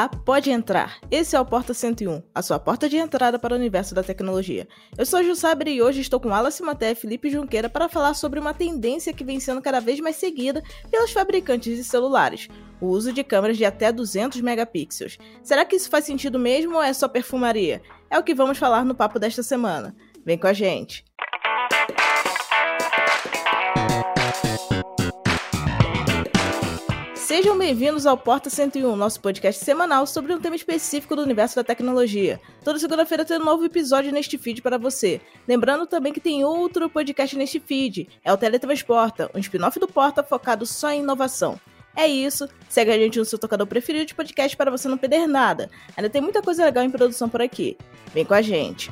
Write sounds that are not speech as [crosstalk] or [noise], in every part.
Olá, pode entrar. Esse é o Porta 101, a sua porta de entrada para o universo da tecnologia. Eu sou Ju Sabre e hoje estou com Alice Maté e Felipe Junqueira para falar sobre uma tendência que vem sendo cada vez mais seguida pelos fabricantes de celulares, o uso de câmeras de até 200 megapixels. Será que isso faz sentido mesmo ou é só perfumaria? É o que vamos falar no papo desta semana. Vem com a gente. Sejam bem-vindos ao Porta 101, nosso podcast semanal sobre um tema específico do universo da tecnologia. Toda segunda-feira tem um novo episódio neste feed para você. Lembrando também que tem outro podcast neste feed, é o Teletransporta, um spin-off do Porta focado só em inovação. É isso, segue a gente no seu tocador preferido de podcast para você não perder nada. Ainda tem muita coisa legal em produção por aqui. Vem com a gente.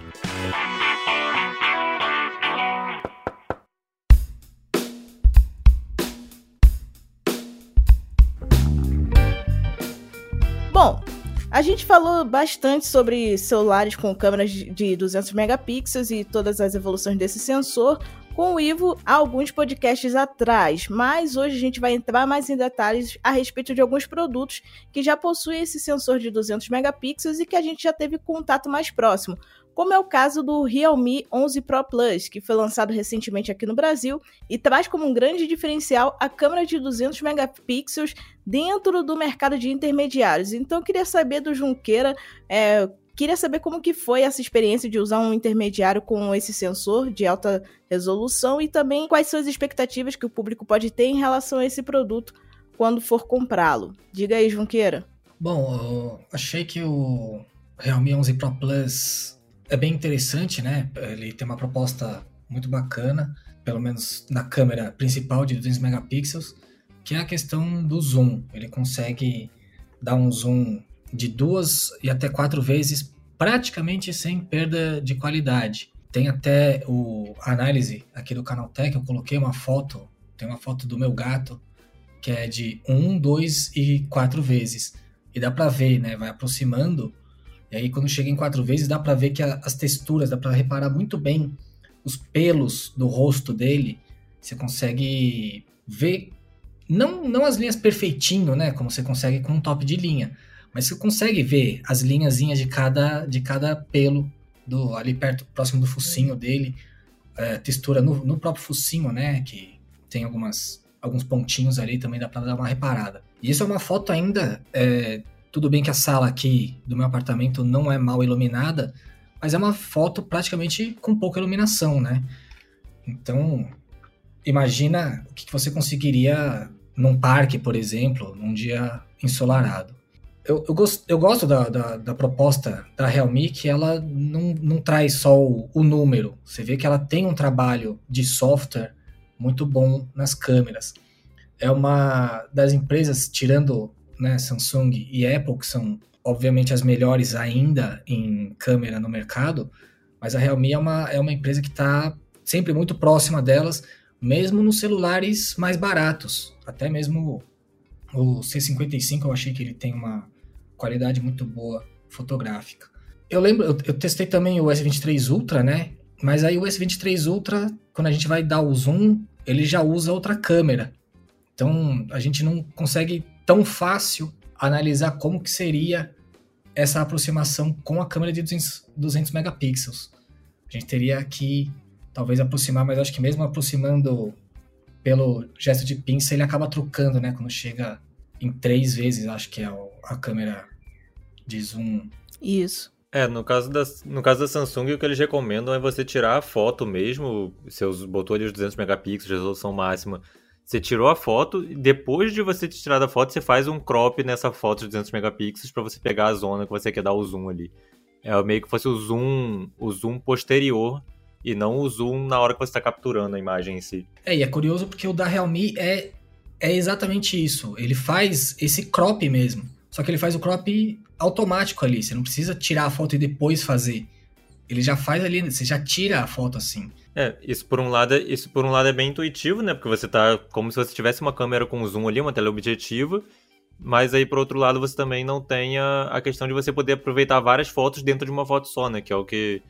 Bom, a gente falou bastante sobre celulares com câmeras de 200 megapixels e todas as evoluções desse sensor. Com o Ivo alguns podcasts atrás, mas hoje a gente vai entrar mais em detalhes a respeito de alguns produtos que já possuem esse sensor de 200 megapixels e que a gente já teve contato mais próximo, como é o caso do Realme 11 Pro Plus, que foi lançado recentemente aqui no Brasil e traz como um grande diferencial a câmera de 200 megapixels dentro do mercado de intermediários. Então eu queria saber do Junqueira, é, queria saber como que foi essa experiência de usar um intermediário com esse sensor de alta resolução e também quais são as expectativas que o público pode ter em relação a esse produto quando for comprá-lo. Diga aí, Junqueira. Bom, eu achei que o Realme 11 Pro Plus é bem interessante, né? Ele tem uma proposta muito bacana, pelo menos na câmera principal de 200 megapixels, que é a questão do zoom. Ele consegue dar um zoom de duas e até quatro vezes praticamente sem perda de qualidade. Tem até o análise aqui do Canaltech, eu coloquei uma foto, tem uma foto do meu gato que é de um, dois e quatro vezes. E dá para ver, né? Vai aproximando e aí, quando chega em quatro vezes, dá para ver que a, as texturas, dá para reparar muito bem os pelos do rosto dele. Você consegue ver, não, não as linhas perfeitinho, né? Como você consegue com um top de linha, mas você consegue ver as linhazinhas de cada, de cada pelo do ali perto, próximo do focinho dele. É, textura no, no próprio focinho, né? Que tem algumas, alguns pontinhos ali, também dá para dar uma reparada. E isso é uma foto ainda é, tudo bem que a sala aqui do meu apartamento não é mal iluminada, mas é uma foto praticamente com pouca iluminação, né? Então, imagina o que você conseguiria num parque, por exemplo, num dia ensolarado. Eu, eu, gosto, eu gosto da, da, da, proposta da Realme que ela não, não traz só o, o número. Você vê que ela tem um trabalho de software muito bom nas câmeras. É uma das empresas, tirando né, Samsung e Apple, que são obviamente as melhores ainda em câmera no mercado, mas a Realme é uma, é uma empresa que está sempre muito próxima delas, mesmo nos celulares mais baratos. Até mesmo o C55 eu achei que ele tem uma qualidade muito boa fotográfica. Eu lembro, eu, eu testei também o S23 Ultra, né? Mas aí o S23 Ultra, quando a gente vai dar o zoom, ele já usa outra câmera. Então a gente não consegue tão fácil analisar como que seria essa aproximação com a câmera de 200, 200 megapixels. A gente teria que talvez aproximar, mas acho que mesmo aproximando pelo gesto de pinça, ele acaba trocando, né? Quando chega em três vezes, acho que é a câmera de zoom. Isso. É, no caso, da, no caso da Samsung, o que eles recomendam é você tirar a foto mesmo, seus ali os 200 megapixels, resolução máxima, você tirou a foto e depois de você ter tirado a foto, você faz um crop nessa foto de 200 megapixels para você pegar a zona que você quer dar o zoom ali. É meio que fosse o zoom, o zoom posterior e não o zoom na hora que você está capturando a imagem em si. É, e é curioso porque o da Realme é, é exatamente isso. Ele faz esse crop mesmo. Só que ele faz o crop automático ali. Você não precisa tirar a foto e depois fazer. Ele já faz ali, você já tira a foto assim. É, isso por um lado, é, isso por um lado é bem intuitivo, né? Porque você tá como se você tivesse uma câmera com zoom ali, uma teleobjetiva, mas aí por outro lado você também não tem a, a questão de você poder aproveitar várias fotos dentro de uma foto só, né? Que é o que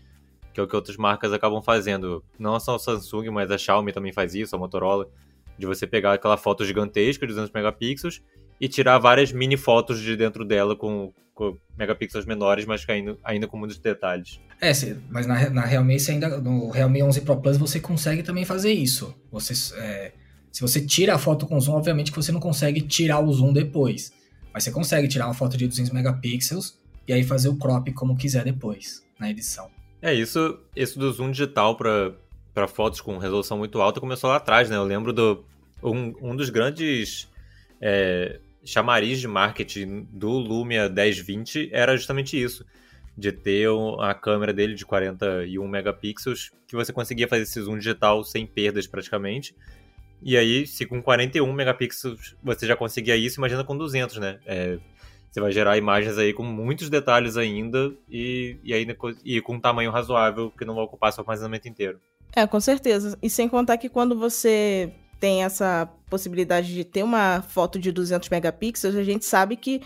que é o que outras marcas acabam fazendo. Não só a Samsung, mas a Xiaomi também faz isso, a Motorola, de você pegar aquela foto gigantesca de 200 megapixels e tirar várias mini fotos de dentro dela com, com megapixels menores, mas ainda, ainda com muitos detalhes. É, mas na, na Realme ainda no Realme 11 Pro Plus você consegue também fazer isso. Você, é, se você tira a foto com zoom, obviamente que você não consegue tirar o zoom depois. Mas você consegue tirar uma foto de 200 megapixels e aí fazer o crop como quiser depois, na edição. É, isso, isso do zoom digital para fotos com resolução muito alta começou lá atrás, né? Eu lembro do um, um dos grandes é, chamariz de marketing do Lumia 1020 era justamente isso, de ter a câmera dele de 41 megapixels, que você conseguia fazer esse zoom digital sem perdas praticamente. E aí, se com 41 megapixels você já conseguia isso, imagina com 200, né? É, você vai gerar imagens aí com muitos detalhes ainda e, e, aí, e com um tamanho razoável que não vai ocupar seu armazenamento inteiro. É, com certeza. E sem contar que quando você tem essa possibilidade de ter uma foto de 200 megapixels, a gente sabe que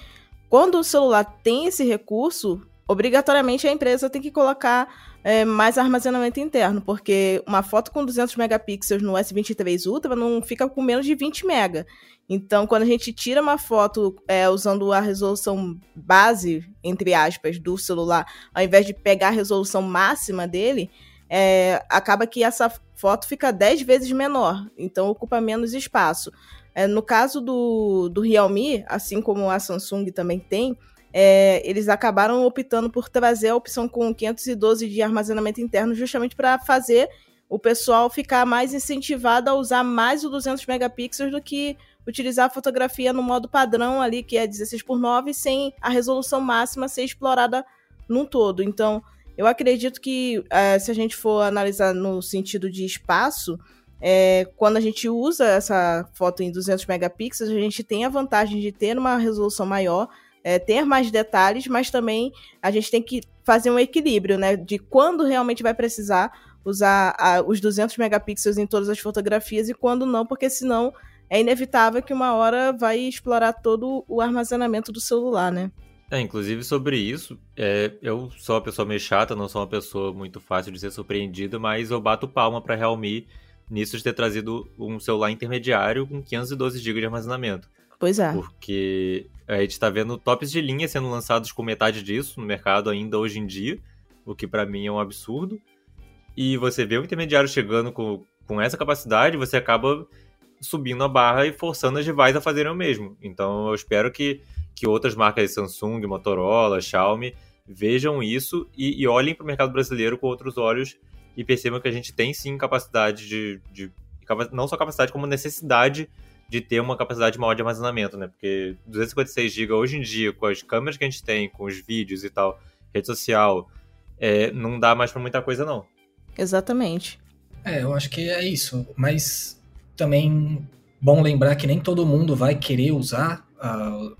quando o celular tem esse recurso, obrigatoriamente a empresa tem que colocar é, mais armazenamento interno, porque uma foto com 200 megapixels no S23 Ultra não fica com menos de 20 mega. Então, quando a gente tira uma foto é, usando a resolução base, entre aspas, do celular, ao invés de pegar a resolução máxima dele, é, acaba que essa foto fica 10 vezes menor, então ocupa menos espaço. É, no caso do, do Realme, assim como a Samsung também tem, é, eles acabaram optando por trazer a opção com 512 de armazenamento interno, justamente para fazer o pessoal ficar mais incentivado a usar mais o 200 megapixels do que utilizar a fotografia no modo padrão ali, que é 16 por 9, sem a resolução máxima ser explorada num todo. Então, eu acredito que, uh, se a gente for analisar no sentido de espaço, é, quando a gente usa essa foto em 200 megapixels, a gente tem a vantagem de ter uma resolução maior, é, ter mais detalhes, mas também a gente tem que fazer um equilíbrio, né? De quando realmente vai precisar usar a, os 200 megapixels em todas as fotografias e quando não, porque senão é inevitável que uma hora vai explorar todo o armazenamento do celular, né? É, inclusive sobre isso, é, eu sou uma pessoa meio chata, não sou uma pessoa muito fácil de ser surpreendida, mas eu bato palma para Realme nisso de ter trazido um celular intermediário com 512 GB de armazenamento. Pois é. Porque a gente está vendo tops de linha sendo lançados com metade disso no mercado ainda hoje em dia, o que para mim é um absurdo. E você vê o intermediário chegando com, com essa capacidade, você acaba subindo a barra e forçando as rivais a fazerem o mesmo. Então eu espero que que outras marcas Samsung, Motorola, Xiaomi vejam isso e, e olhem para o mercado brasileiro com outros olhos e percebam que a gente tem sim capacidade de, de, não só capacidade como necessidade de ter uma capacidade maior de armazenamento, né? Porque 256 GB hoje em dia, com as câmeras que a gente tem, com os vídeos e tal, rede social, é, não dá mais para muita coisa não. Exatamente. É, eu acho que é isso. Mas também bom lembrar que nem todo mundo vai querer usar uh,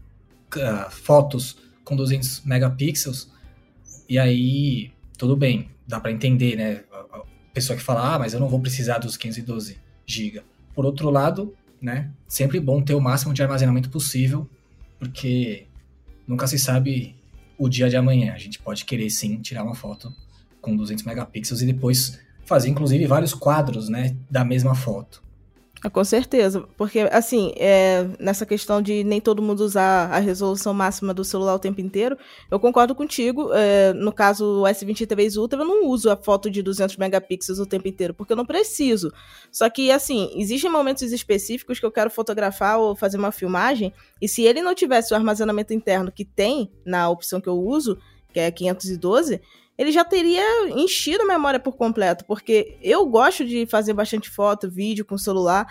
fotos com 200 megapixels, e aí tudo bem, dá para entender, né? A pessoa que fala, ah, mas eu não vou precisar dos 512 GB. Por outro lado, né, sempre bom ter o máximo de armazenamento possível, porque nunca se sabe o dia de amanhã. A gente pode querer sim tirar uma foto com 200 megapixels e depois fazer inclusive vários quadros, né, da mesma foto. Ah, com certeza, porque assim, é, nessa questão de nem todo mundo usar a resolução máxima do celular o tempo inteiro, eu concordo contigo. É, no caso o S23 Ultra, eu não uso a foto de 200 megapixels o tempo inteiro, porque eu não preciso. Só que, assim, existem momentos específicos que eu quero fotografar ou fazer uma filmagem, e se ele não tivesse o armazenamento interno que tem na opção que eu uso, que é 512, ele já teria enchido a memória por completo, porque eu gosto de fazer bastante foto, vídeo com celular,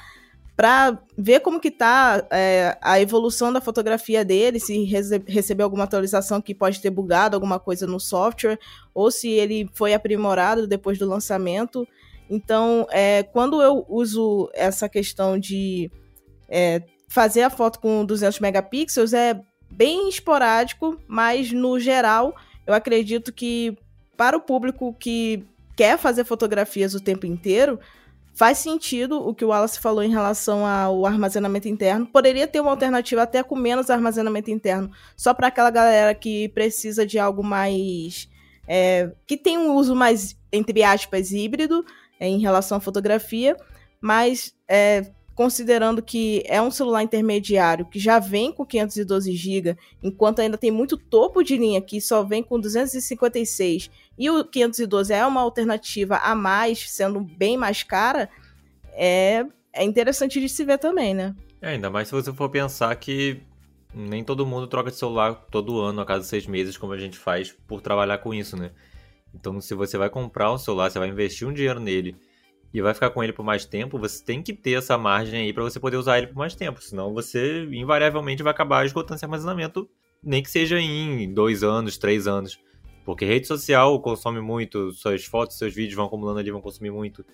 para ver como que tá é, a evolução da fotografia dele, se rece alguma atualização que pode ter bugado alguma coisa no software, ou se ele foi aprimorado depois do lançamento. Então, é, quando eu uso essa questão de é, fazer a foto com 200 megapixels, é bem esporádico, mas no geral, eu acredito que para o público que quer fazer fotografias o tempo inteiro, faz sentido o que o Wallace falou em relação ao armazenamento interno. Poderia ter uma alternativa até com menos armazenamento interno, só para aquela galera que precisa de algo mais. É, que tem um uso mais, entre aspas, híbrido é, em relação à fotografia, mas é, considerando que é um celular intermediário que já vem com 512 GB, enquanto ainda tem muito topo de linha que só vem com 256 e o 512 é uma alternativa a mais, sendo bem mais cara, é, é interessante de se ver também, né? É, ainda mais se você for pensar que nem todo mundo troca de celular todo ano, a cada seis meses, como a gente faz por trabalhar com isso, né? Então, se você vai comprar um celular, você vai investir um dinheiro nele e vai ficar com ele por mais tempo, você tem que ter essa margem aí para você poder usar ele por mais tempo. Senão você invariavelmente vai acabar esgotando esse armazenamento, nem que seja em dois anos, três anos. Porque rede social consome muito, suas fotos, seus vídeos vão acumulando ali, vão consumir muito.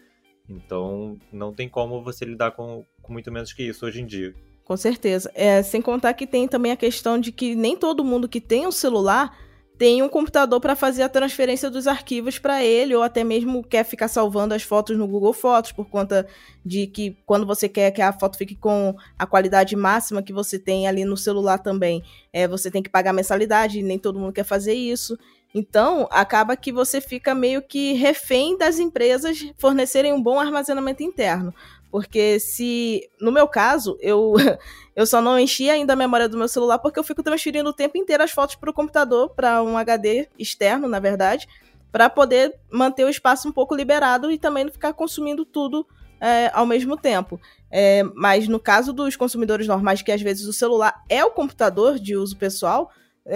Então não tem como você lidar com, com muito menos que isso hoje em dia. Com certeza. É, sem contar que tem também a questão de que nem todo mundo que tem um celular tem um computador para fazer a transferência dos arquivos para ele, ou até mesmo quer ficar salvando as fotos no Google Fotos, por conta de que quando você quer que a foto fique com a qualidade máxima que você tem ali no celular também, é, você tem que pagar mensalidade, nem todo mundo quer fazer isso. Então, acaba que você fica meio que refém das empresas fornecerem um bom armazenamento interno. Porque se, no meu caso, eu, [laughs] eu só não enchi ainda a memória do meu celular porque eu fico transferindo o tempo inteiro as fotos para o computador, para um HD externo, na verdade, para poder manter o espaço um pouco liberado e também não ficar consumindo tudo é, ao mesmo tempo. É, mas no caso dos consumidores normais, que às vezes o celular é o computador de uso pessoal,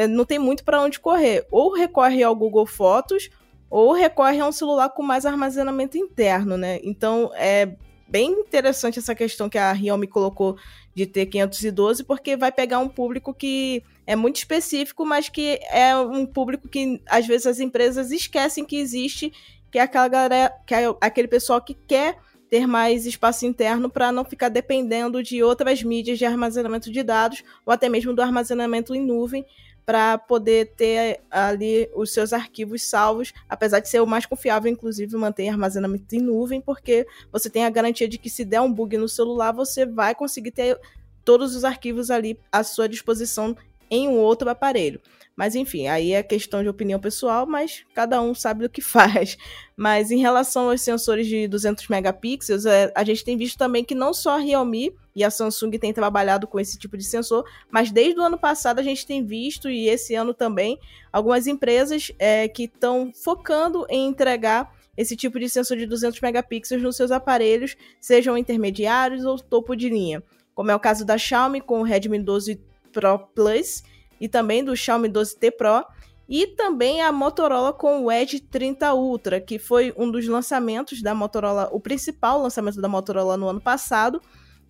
não tem muito para onde correr. Ou recorre ao Google Fotos, ou recorre a um celular com mais armazenamento interno, né? Então é bem interessante essa questão que a Realme colocou de ter 512, porque vai pegar um público que é muito específico, mas que é um público que às vezes as empresas esquecem que existe, que é aquela galera, que é aquele pessoal que quer ter mais espaço interno para não ficar dependendo de outras mídias de armazenamento de dados ou até mesmo do armazenamento em nuvem, para poder ter ali os seus arquivos salvos, apesar de ser o mais confiável, inclusive manter armazenamento em nuvem, porque você tem a garantia de que se der um bug no celular, você vai conseguir ter todos os arquivos ali à sua disposição em um outro aparelho. Mas enfim, aí é questão de opinião pessoal, mas cada um sabe o que [laughs] faz. Mas em relação aos sensores de 200 megapixels, é, a gente tem visto também que não só a Realme e a Samsung têm trabalhado com esse tipo de sensor, mas desde o ano passado a gente tem visto, e esse ano também, algumas empresas é, que estão focando em entregar esse tipo de sensor de 200 megapixels nos seus aparelhos, sejam intermediários ou topo de linha, como é o caso da Xiaomi com o Redmi 12 Pro Plus e também do Xiaomi 12T Pro, e também a Motorola com o Edge 30 Ultra, que foi um dos lançamentos da Motorola, o principal lançamento da Motorola no ano passado,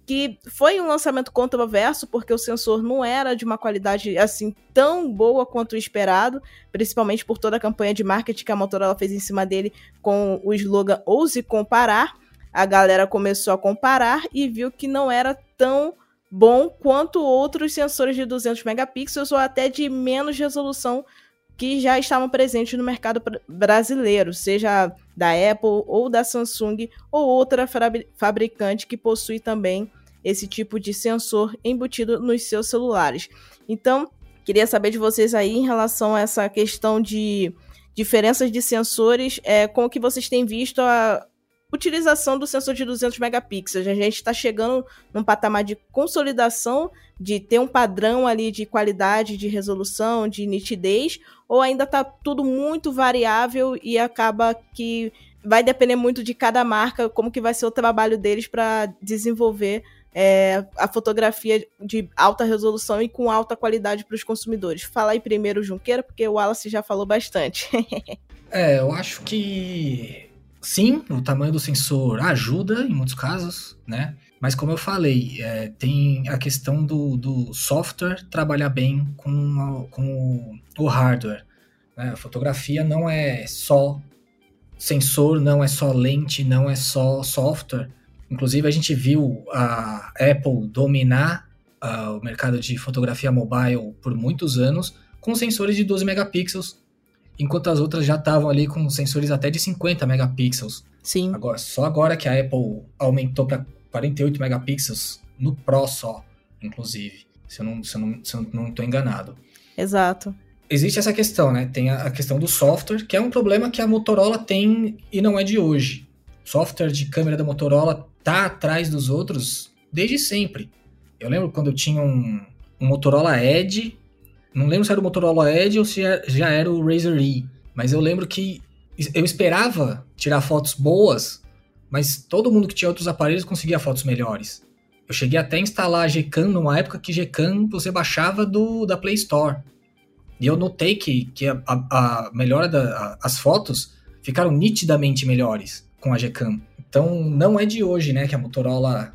que foi um lançamento controverso porque o sensor não era de uma qualidade assim tão boa quanto o esperado, principalmente por toda a campanha de marketing que a Motorola fez em cima dele com o slogan ouse comparar. A galera começou a comparar e viu que não era tão bom quanto outros sensores de 200 megapixels ou até de menos resolução que já estavam presentes no mercado brasileiro, seja da Apple ou da Samsung ou outra fabricante que possui também esse tipo de sensor embutido nos seus celulares. Então, queria saber de vocês aí em relação a essa questão de diferenças de sensores, é, com o que vocês têm visto a, utilização do sensor de 200 megapixels. A gente está chegando num patamar de consolidação, de ter um padrão ali de qualidade, de resolução, de nitidez, ou ainda está tudo muito variável e acaba que vai depender muito de cada marca, como que vai ser o trabalho deles para desenvolver é, a fotografia de alta resolução e com alta qualidade para os consumidores. Fala aí primeiro, Junqueira, porque o Wallace já falou bastante. [laughs] é, eu acho que Sim, o tamanho do sensor ajuda em muitos casos, né? Mas como eu falei, é, tem a questão do, do software trabalhar bem com, a, com o, hardware. Né? A fotografia não é só sensor, não é só lente, não é só software. Inclusive a gente viu a Apple dominar uh, o mercado de fotografia mobile por muitos anos com sensores de 12 megapixels enquanto as outras já estavam ali com sensores até de 50 megapixels. Sim. Agora, só agora que a Apple aumentou para 48 megapixels no Pro só, inclusive, se eu não eu não, se eu não estou enganado. Exato. Existe essa questão, né? Tem a, a questão do software, que é um problema que a Motorola tem e não é de hoje. O software de câmera da Motorola tá atrás dos outros desde sempre. Eu lembro quando eu tinha um, um Motorola Edge, não lembro se era o Motorola Edge ou se já era o Razer E, mas eu lembro que eu esperava tirar fotos boas, mas todo mundo que tinha outros aparelhos conseguia fotos melhores. Eu cheguei até a instalar a Gcam numa época que Gcam você baixava do, da Play Store. E eu notei que, que a, a, a melhora das fotos ficaram nitidamente melhores com a Gcam. Então não é de hoje, né, que a Motorola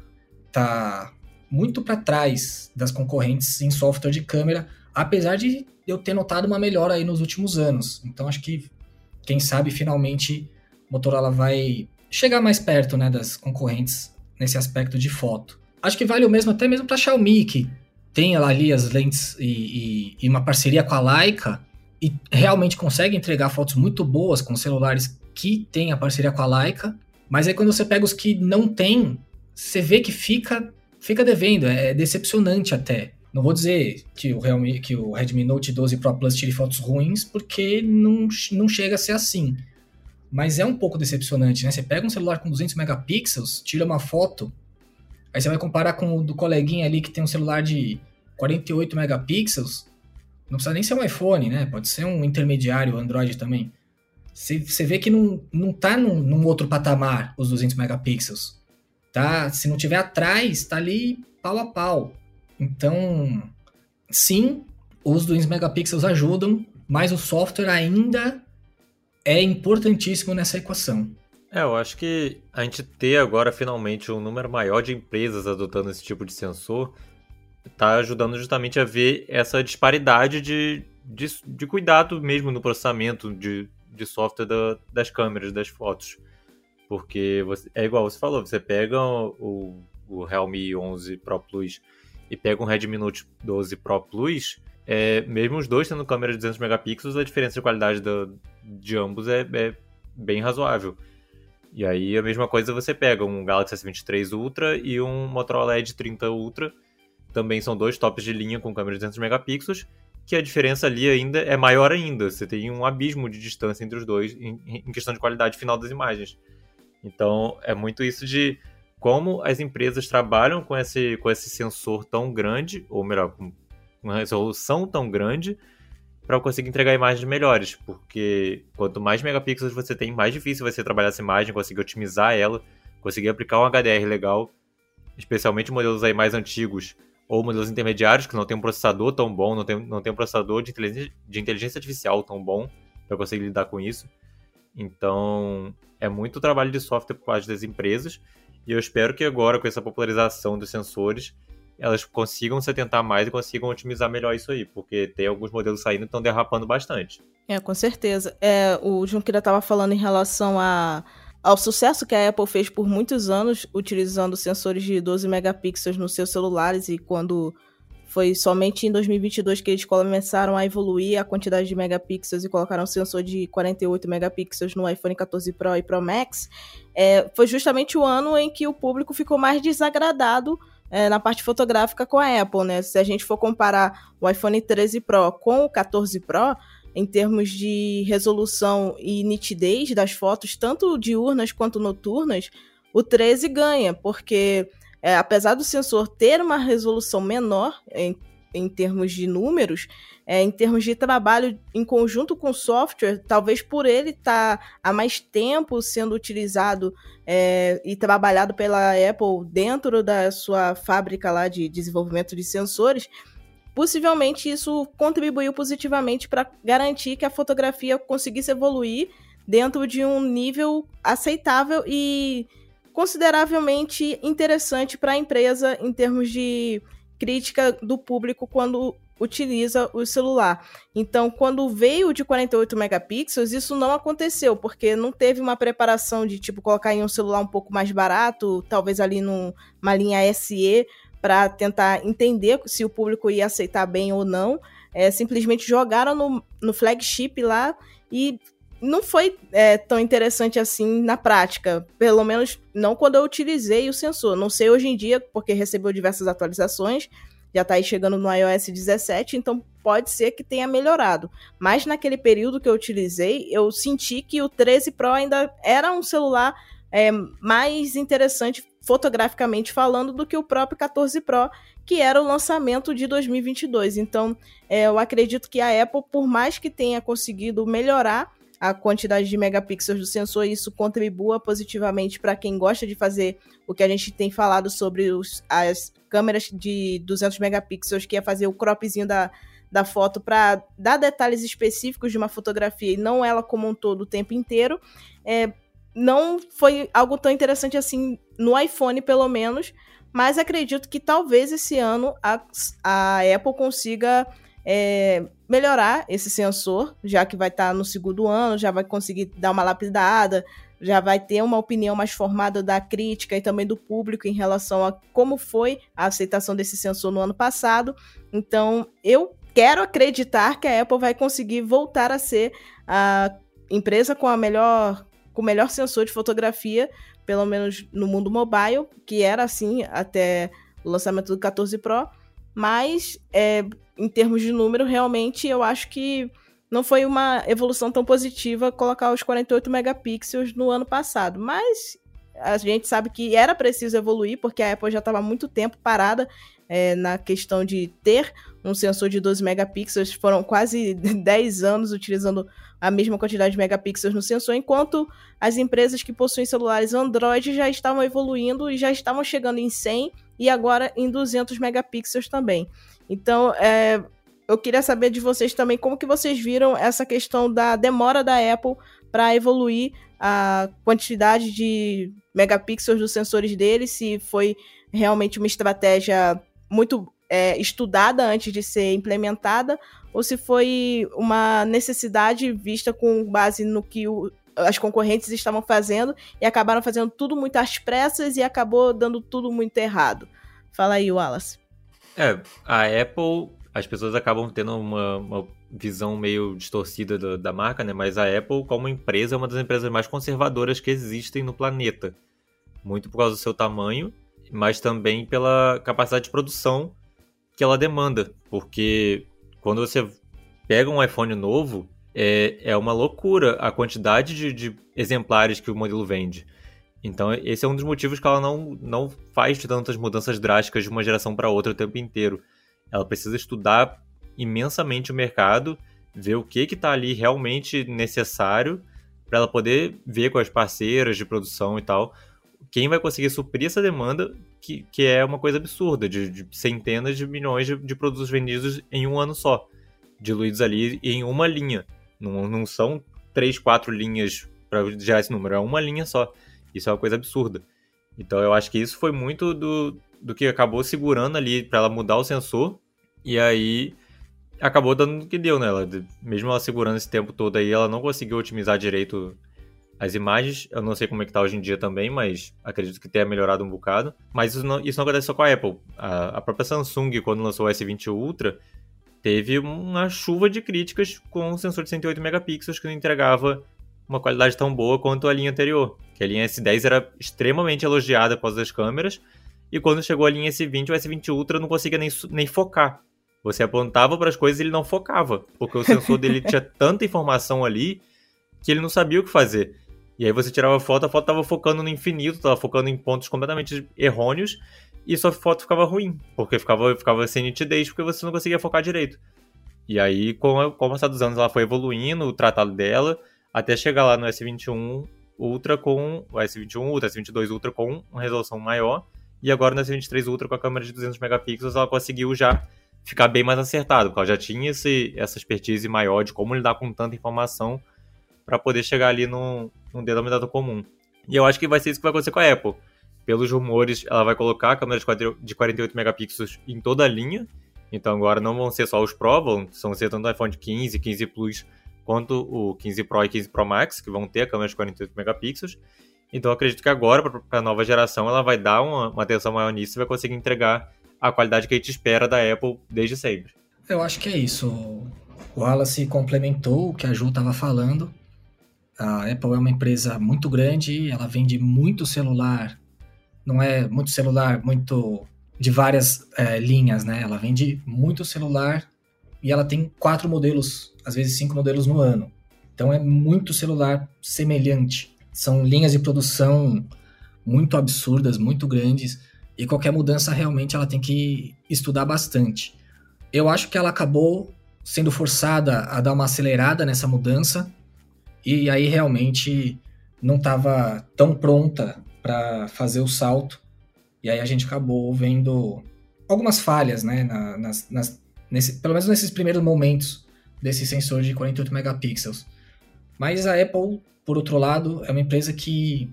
tá muito para trás das concorrentes em software de câmera, apesar de eu ter notado uma melhora aí nos últimos anos. Então acho que quem sabe finalmente Motorola vai chegar mais perto, né, das concorrentes nesse aspecto de foto. Acho que vale o mesmo até mesmo para Xiaomi, que tem ali as lentes e, e, e uma parceria com a Leica e realmente consegue entregar fotos muito boas com celulares que tem a parceria com a Leica. Mas aí quando você pega os que não tem, você vê que fica fica devendo, é decepcionante até. Não vou dizer que o, Realme, que o Redmi Note 12 Pro Plus tire fotos ruins, porque não, não chega a ser assim. Mas é um pouco decepcionante, né? Você pega um celular com 200 megapixels, tira uma foto, aí você vai comparar com o do coleguinha ali que tem um celular de 48 megapixels, não precisa nem ser um iPhone, né? Pode ser um intermediário Android também. Você, vê que não, não tá num, num outro patamar os 200 megapixels. Tá? Se não tiver atrás, tá ali pau a pau. Então, sim, os 200 megapixels ajudam, mas o software ainda é importantíssimo nessa equação. É, eu acho que a gente ter agora finalmente um número maior de empresas adotando esse tipo de sensor está ajudando justamente a ver essa disparidade de, de, de cuidado mesmo no processamento de, de software da, das câmeras, das fotos. Porque você, é igual você falou, você pega o, o Realme 11 Pro Plus e pega um Redmi Note 12 Pro Plus, é, mesmo os dois tendo câmera de 200 megapixels, a diferença de qualidade do, de ambos é, é, bem razoável. E aí a mesma coisa você pega um Galaxy S23 Ultra e um Motorola Edge 30 Ultra, também são dois tops de linha com câmera de 200 megapixels, que a diferença ali ainda é maior ainda. Você tem um abismo de distância entre os dois em, em questão de qualidade final das imagens. Então é muito isso de como as empresas trabalham com esse, com esse sensor tão grande, ou melhor, com uma resolução tão grande, para conseguir entregar imagens melhores, porque quanto mais megapixels você tem, mais difícil vai ser trabalhar essa imagem, conseguir otimizar ela, conseguir aplicar um HDR legal, especialmente modelos aí mais antigos ou modelos intermediários que não tem um processador tão bom, não tem, não tem um processador de inteligência, de inteligência artificial tão bom para conseguir lidar com isso. Então, é muito trabalho de software por parte das empresas e eu espero que agora, com essa popularização dos sensores, elas consigam se atentar mais e consigam otimizar melhor isso aí, porque tem alguns modelos saindo que estão derrapando bastante. É, com certeza. É, o Junqueira estava falando em relação a, ao sucesso que a Apple fez por muitos anos utilizando sensores de 12 megapixels nos seus celulares e quando foi somente em 2022 que eles começaram a evoluir a quantidade de megapixels e colocaram um sensor de 48 megapixels no iPhone 14 Pro e Pro Max. É, foi justamente o ano em que o público ficou mais desagradado é, na parte fotográfica com a Apple, né? Se a gente for comparar o iPhone 13 Pro com o 14 Pro, em termos de resolução e nitidez das fotos, tanto diurnas quanto noturnas, o 13 ganha, porque é, apesar do sensor ter uma resolução menor em, em termos de números, é, em termos de trabalho em conjunto com o software, talvez por ele estar tá há mais tempo sendo utilizado é, e trabalhado pela Apple dentro da sua fábrica lá de desenvolvimento de sensores, possivelmente isso contribuiu positivamente para garantir que a fotografia conseguisse evoluir dentro de um nível aceitável e consideravelmente interessante para a empresa em termos de crítica do público quando utiliza o celular. Então, quando veio de 48 megapixels, isso não aconteceu, porque não teve uma preparação de tipo colocar em um celular um pouco mais barato, talvez ali numa linha SE, para tentar entender se o público ia aceitar bem ou não. É, simplesmente jogaram no, no flagship lá e não foi é, tão interessante assim na prática. Pelo menos não quando eu utilizei o sensor. Não sei hoje em dia, porque recebeu diversas atualizações. Já está aí chegando no iOS 17, então pode ser que tenha melhorado. Mas naquele período que eu utilizei, eu senti que o 13 Pro ainda era um celular é, mais interessante fotograficamente falando, do que o próprio 14 Pro, que era o lançamento de 2022. Então, é, eu acredito que a Apple, por mais que tenha conseguido melhorar a quantidade de megapixels do sensor, isso contribua positivamente para quem gosta de fazer o que a gente tem falado sobre os, as câmeras de 200 megapixels, que é fazer o cropzinho da, da foto para dar detalhes específicos de uma fotografia e não ela como um todo o tempo inteiro. É, não foi algo tão interessante assim no iPhone, pelo menos, mas acredito que talvez esse ano a, a Apple consiga é, melhorar esse sensor, já que vai estar tá no segundo ano, já vai conseguir dar uma lapidada, já vai ter uma opinião mais formada da crítica e também do público em relação a como foi a aceitação desse sensor no ano passado. Então, eu quero acreditar que a Apple vai conseguir voltar a ser a empresa com a melhor com o melhor sensor de fotografia, pelo menos no mundo mobile, que era assim até o lançamento do 14 Pro. Mas é, em termos de número, realmente eu acho que não foi uma evolução tão positiva colocar os 48 megapixels no ano passado. Mas a gente sabe que era preciso evoluir, porque a Apple já estava muito tempo parada é, na questão de ter um sensor de 12 megapixels. Foram quase [laughs] 10 anos utilizando a mesma quantidade de megapixels no sensor, enquanto as empresas que possuem celulares Android já estavam evoluindo e já estavam chegando em 100 e agora em 200 megapixels também. Então, é, eu queria saber de vocês também como que vocês viram essa questão da demora da Apple para evoluir a quantidade de megapixels dos sensores dele, se foi realmente uma estratégia muito é, estudada antes de ser implementada, ou se foi uma necessidade vista com base no que o, as concorrentes estavam fazendo e acabaram fazendo tudo muito às pressas e acabou dando tudo muito errado. Fala aí, Wallace. É, a Apple, as pessoas acabam tendo uma, uma visão meio distorcida da, da, marca, né? Mas a Apple, como empresa, é uma das empresas mais conservadoras que existem no planeta. Muito por causa do seu tamanho, mas também pela capacidade de produção que ela demanda. Porque quando você pega um iPhone novo, é, é uma loucura a quantidade de, de exemplares que o modelo vende. Então, esse é um dos motivos que ela não, não faz tantas mudanças drásticas de uma geração para outra o tempo inteiro. Ela precisa estudar imensamente o mercado, ver o que está ali realmente necessário para ela poder ver com as parceiras de produção e tal quem vai conseguir suprir essa demanda, que, que é uma coisa absurda, de, de centenas de milhões de, de, produtos vendidos em um ano só, diluídos ali em uma linha. Não, não são três, quatro linhas para gerar esse número, é uma linha só. Isso é uma coisa absurda. Então eu acho que isso foi muito do, do que acabou segurando ali para ela mudar o sensor. E aí acabou dando o que deu, né? Ela, mesmo ela segurando esse tempo todo aí, ela não conseguiu otimizar direito as imagens. Eu não sei como é que tá hoje em dia também, mas acredito que tenha melhorado um bocado. Mas isso não, isso não acontece só com a Apple. A, a própria Samsung, quando lançou o S20 Ultra, teve uma chuva de críticas com um sensor de 108 megapixels que não entregava uma qualidade tão boa quanto a linha anterior. Que a linha S10 era extremamente elogiada após das câmeras, e quando chegou a linha S20, o S20 Ultra não conseguia nem, nem focar. Você apontava para as coisas e ele não focava, porque o sensor dele [laughs] tinha tanta informação ali que ele não sabia o que fazer. E aí você tirava foto, a foto estava focando no infinito, estava focando em pontos completamente errôneos, e sua foto ficava ruim, porque ficava, ficava sem nitidez, porque você não conseguia focar direito. E aí, com, com o passar dos anos, ela foi evoluindo o tratado dela, até chegar lá no S21 Ultra com o S21 Ultra, S22 Ultra com uma resolução maior, e agora no S23 Ultra com a câmera de 200 megapixels ela conseguiu já ficar bem mais acertado, porque ela já tinha esse, essa expertise maior de como lidar com tanta informação para poder chegar ali num, num denominador comum. E eu acho que vai ser isso que vai acontecer com a Apple. Pelos rumores, ela vai colocar a câmera de 48 megapixels em toda a linha, então agora não vão ser só os Pro, vão, ser tanto o iPhone 15, 15 Plus quanto o 15 Pro e 15 Pro Max, que vão ter a câmera de 48 megapixels. Então acredito que agora, para a nova geração, ela vai dar uma, uma atenção maior nisso e vai conseguir entregar a qualidade que a gente espera da Apple desde sempre. Eu acho que é isso. O Wallace complementou o que a Ju estava falando. A Apple é uma empresa muito grande, ela vende muito celular, não é muito celular, muito de várias é, linhas, né? Ela vende muito celular e ela tem quatro modelos, às vezes cinco modelos no ano. Então é muito celular semelhante. São linhas de produção muito absurdas, muito grandes, e qualquer mudança realmente ela tem que estudar bastante. Eu acho que ela acabou sendo forçada a dar uma acelerada nessa mudança, e aí realmente não estava tão pronta para fazer o salto, e aí a gente acabou vendo algumas falhas, né, nas, nas, nesse, pelo menos nesses primeiros momentos desse sensor de 48 megapixels. Mas a Apple, por outro lado, é uma empresa que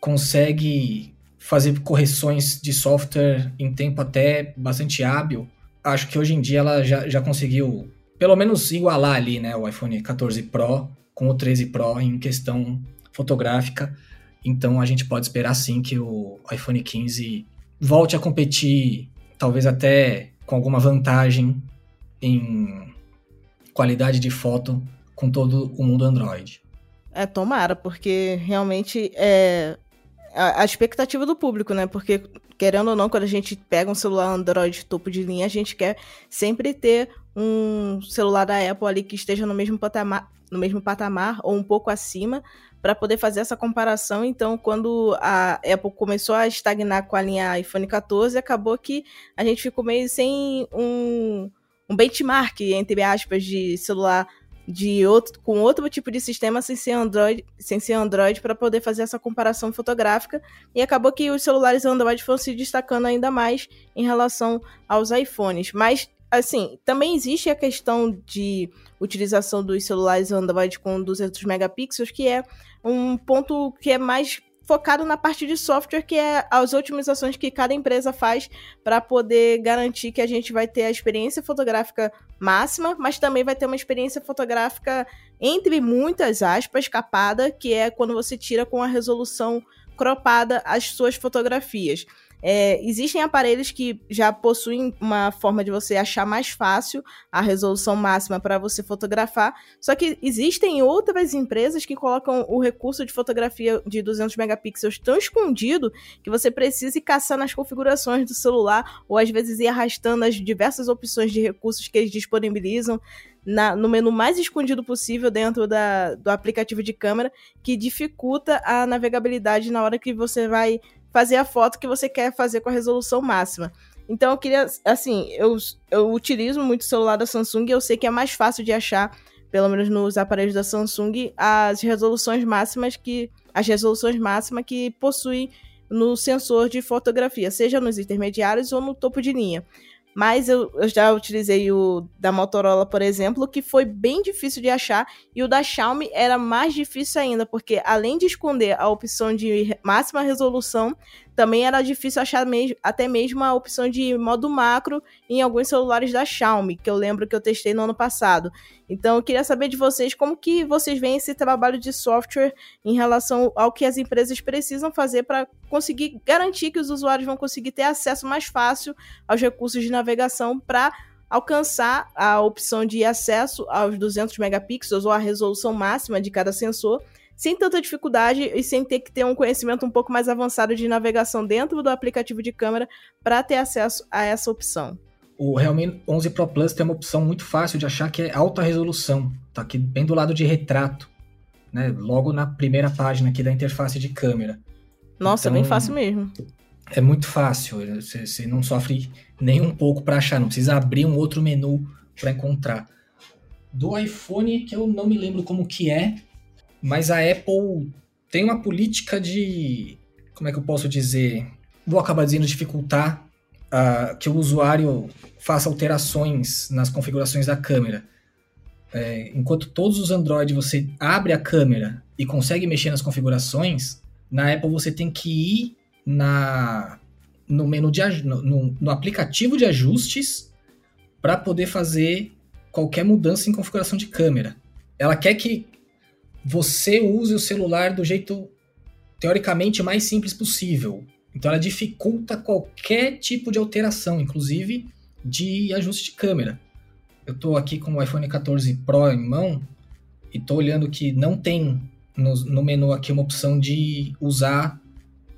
consegue fazer correções de software em tempo até bastante hábil. Acho que hoje em dia ela já, já conseguiu, pelo menos, igualar ali né, o iPhone 14 Pro com o 13 Pro em questão fotográfica. Então a gente pode esperar sim que o iPhone 15 volte a competir, talvez até com alguma vantagem em qualidade de foto com todo o mundo Android. É, tomara, porque realmente é a, expectativa do público, né? Porque, querendo ou não, quando a gente pega um celular Android topo de linha, a gente quer sempre ter um celular da Apple ali que esteja no mesmo patamar, no mesmo patamar ou um pouco acima para poder fazer essa comparação. Então, quando a Apple começou a estagnar com a linha iPhone 14, acabou que a gente ficou meio sem um, um benchmark, entre aspas, de celular de outro, com outro tipo de sistema sem ser Android, sem ser Android para poder fazer essa comparação fotográfica e acabou que os celulares Android foram se destacando ainda mais em relação aos iPhones. Mas assim, também existe a questão de utilização dos celulares Android com 200 megapixels, que é um ponto que é mais focado na parte de software, que é as otimizações que cada empresa faz para poder garantir que a gente vai ter a experiência fotográfica máxima, mas também vai ter uma experiência fotográfica, entre muitas aspas, capada, que é quando você tira com a resolução cropada as suas fotografias. É, existem aparelhos que já possuem uma forma de você achar mais fácil a resolução máxima para você fotografar, só que existem outras empresas que colocam o recurso de fotografia de 200 megapixels tão escondido que você precisa ir caçar nas configurações do celular ou às vezes ir arrastando as diversas opções de recursos que eles disponibilizam na, no menu mais escondido possível dentro da, do aplicativo de câmera, que dificulta a navegabilidade na hora que você vai fazer a foto que você quer fazer com a resolução máxima. Então eu queria, assim, eu, eu utilizo muito o celular da Samsung e eu sei que é mais fácil de achar, pelo menos nos aparelhos da Samsung, as resoluções máximas que as resoluções máximas que possui no sensor de fotografia, seja nos intermediários ou no topo de linha. Mas eu, eu, já utilizei o da Motorola, por exemplo, que foi bem difícil de achar, e o da Xiaomi era mais difícil ainda, porque além de esconder a opção de máxima resolução, também era difícil achar até mesmo a opção de modo macro em alguns celulares da Xiaomi, que eu lembro que eu testei no ano passado. Então eu queria saber de vocês como que vocês veem esse trabalho de software em relação ao que as empresas precisam fazer para conseguir garantir que os usuários vão conseguir ter acesso mais fácil aos recursos de navegação para alcançar a opção de acesso aos 200 megapixels ou a resolução máxima de cada sensor sem tanta dificuldade e sem ter que ter um conhecimento um pouco mais avançado de navegação dentro do aplicativo de câmera para ter acesso a essa opção. O Realme 11 Pro Plus tem uma opção muito fácil de achar que é alta resolução, tá aqui bem do lado de retrato, né? Logo na primeira página aqui da interface de câmera. Nossa, então, é bem então, fácil mesmo. É muito fácil, você, você não sofre nem um pouco para achar, não precisa abrir um outro menu para encontrar. Do iPhone, que eu não me lembro como que é, mas a Apple tem uma política de. Como é que eu posso dizer? Vou acabar dizendo dificultar uh, que o usuário faça alterações nas configurações da câmera. É, enquanto todos os Android você abre a câmera e consegue mexer nas configurações, na Apple você tem que ir na, no menu de no, no aplicativo de ajustes para poder fazer qualquer mudança em configuração de câmera. Ela quer que você use o celular do jeito teoricamente mais simples possível. Então ela dificulta qualquer tipo de alteração, inclusive de ajuste de câmera. Eu estou aqui com o iPhone 14 Pro em mão e estou olhando que não tem no, no, menu aqui uma opção de usar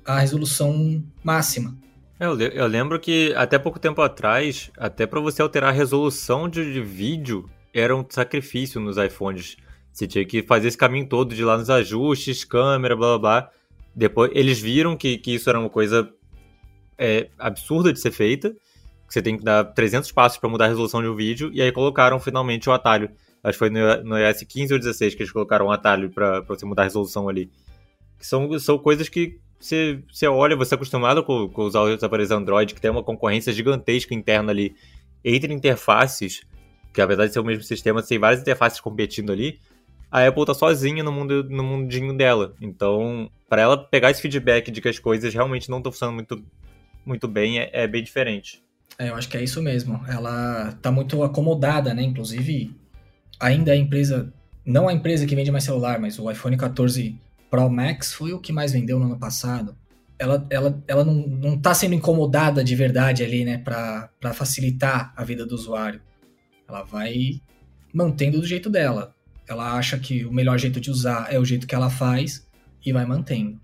a resolução máxima. É, eu, eu lembro que até pouco tempo atrás, até para você alterar a resolução de, de vídeo, era um sacrifício nos iPhones. Você tinha que fazer esse caminho todo de ir lá nos ajustes, câmera, blá blá blá. Depois, eles viram que, que isso era uma coisa é, absurda de ser feita, que você tem que dar 300 passos para mudar a resolução de um vídeo, e aí colocaram finalmente o atalho. Acho que foi no, no iOS 15 ou 16 que eles colocaram um atalho para você mudar a resolução ali. Que são, são coisas que você, você olha, você é acostumado com, com usar os aparelhos Android, que tem uma concorrência gigantesca interna ali entre interfaces, que apesar de ser o mesmo sistema, tem várias interfaces competindo ali. A Apple tá sozinha no mundo no mundinho dela. Então, para ela pegar esse feedback de que as coisas realmente não estão funcionando muito, muito bem, é, é bem diferente. É, eu acho que é isso mesmo. Ela tá muito acomodada, né? Inclusive, ainda a empresa, não a empresa que vende mais celular, mas o iPhone 14 Pro Max foi o que mais vendeu no ano passado. Ela, ela, ela não, não tá sendo incomodada de verdade ali, né, para facilitar a vida do usuário. Ela vai mantendo do jeito dela. Ela acha que o melhor jeito de usar é o jeito que ela faz e vai mantendo.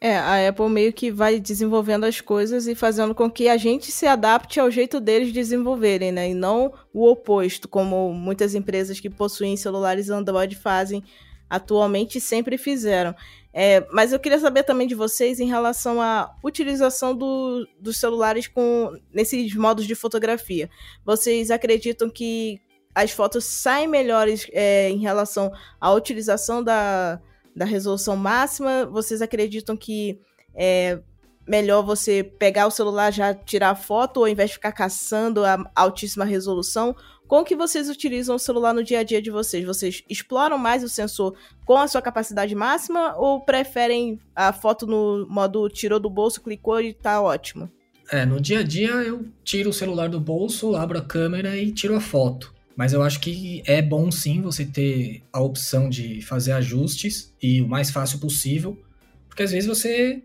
É, a Apple meio que vai desenvolvendo as coisas e fazendo com que a gente se adapte ao jeito deles desenvolverem, né? E não o oposto, como muitas empresas que possuem celulares Android fazem atualmente sempre fizeram. É, mas eu queria saber também de vocês em relação à utilização do, dos celulares com nesses modos de fotografia. Vocês acreditam que as fotos saem melhores é, em relação à utilização da, da resolução máxima? Vocês acreditam que é melhor você pegar o celular já tirar a foto ou ao invés de ficar caçando a altíssima resolução? Como que vocês utilizam o celular no dia a dia de vocês? Vocês exploram mais o sensor com a sua capacidade máxima ou preferem a foto no modo tirou do bolso, clicou e tá ótimo? É, no dia a dia eu tiro o celular do bolso, abro a câmera e tiro a foto. Mas eu acho que é bom sim você ter a opção de fazer ajustes e o mais fácil possível, porque às vezes você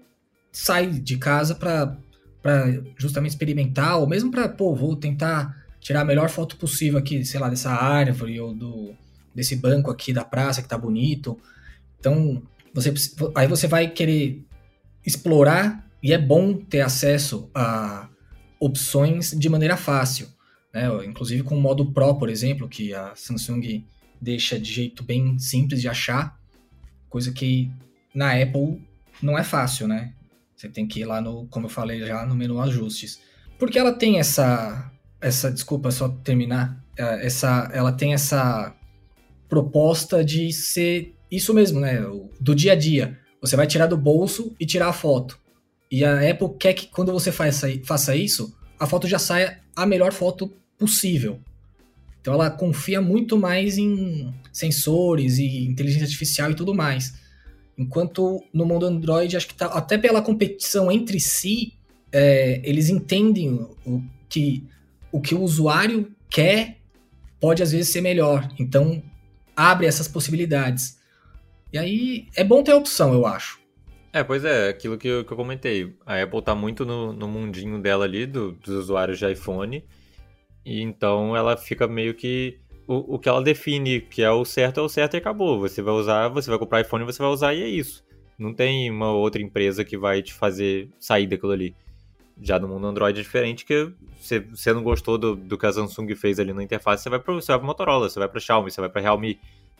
sai de casa para justamente experimentar, ou mesmo para, pô, vou tentar tirar a melhor foto possível aqui, sei lá, dessa árvore ou do, desse banco aqui da praça que tá bonito. Então, você aí você vai querer explorar e é bom ter acesso a opções de maneira fácil né? Inclusive com o modo Pro, por exemplo, que a Samsung deixa de jeito bem simples de achar, coisa que na Apple não é fácil, né? Você tem que ir lá no, como eu falei já, no menu ajustes. Porque ela tem essa, essa, desculpa, só terminar, é, essa, ela tem essa proposta de ser isso mesmo, né? Do dia a dia. Você vai tirar do bolso e tirar a foto. E a Apple quer que quando você faça, faça isso, a foto já saia a melhor foto possível. Então ela confia muito mais em sensores e inteligência artificial e tudo mais. Enquanto no mundo Android, acho que tá, até pela competição entre si, é, eles entendem o que, o que o usuário quer pode às vezes ser melhor. Então abre essas possibilidades. E aí é bom ter a opção, eu acho. É, pois é, aquilo que eu, que eu comentei. A Apple tá muito no, no mundinho dela ali, do, dos usuários de iPhone. E então ela fica meio que. O, o que ela define que é o certo é o certo e acabou. Você vai usar, você vai comprar iPhone, você vai usar e é isso. Não tem uma outra empresa que vai te fazer sair daquilo ali. Já no mundo Android é diferente, que você, você não gostou do, do que a Samsung fez ali na interface, você vai para você vai Motorola, você vai para Xiaomi, você vai para Realme,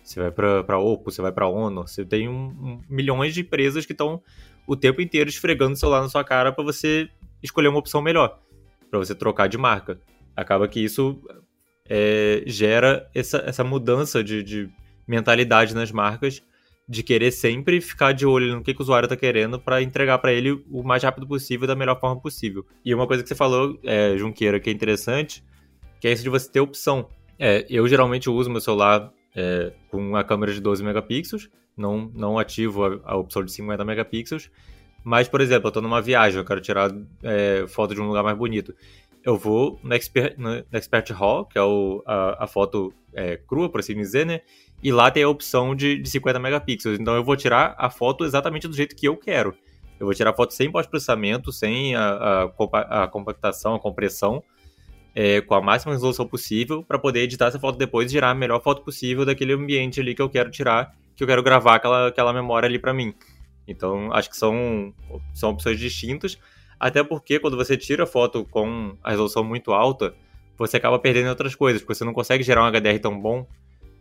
você vai para Oppo, você vai para Honor. Você tem um, um, milhões de empresas que estão o tempo inteiro esfregando o celular na sua cara para você escolher uma opção melhor, para você trocar de marca acaba que isso é, gera essa, essa mudança de, de, mentalidade nas marcas de querer sempre ficar de olho no que, que o usuário está querendo para entregar para ele o mais rápido possível da melhor forma possível. E uma coisa que você falou, é, Junqueira, que é interessante, que é isso de você ter opção. É, eu geralmente uso meu celular é, com a câmera de 12 megapixels, não, não ativo a, a opção de 50 megapixels, mas, por exemplo, eu estou numa viagem, eu quero tirar é, foto de um lugar mais bonito eu vou no Expert, no Expert Raw, que é o, a, a foto é, crua, por assim dizer, né? E lá tem a opção de, de 50 megapixels. Então eu vou tirar a foto exatamente do jeito que eu quero. Eu vou tirar a foto sem pós-processamento, sem a, a, a, compactação, a compressão, é, com a máxima resolução possível, para poder editar essa foto depois e gerar a melhor foto possível daquele ambiente ali que eu quero tirar, que eu quero gravar aquela, aquela memória ali para mim. Então acho que são, são opções distintas. Até porque quando você tira foto com a resolução muito alta, você acaba perdendo outras coisas, porque você não consegue gerar um HDR tão bom,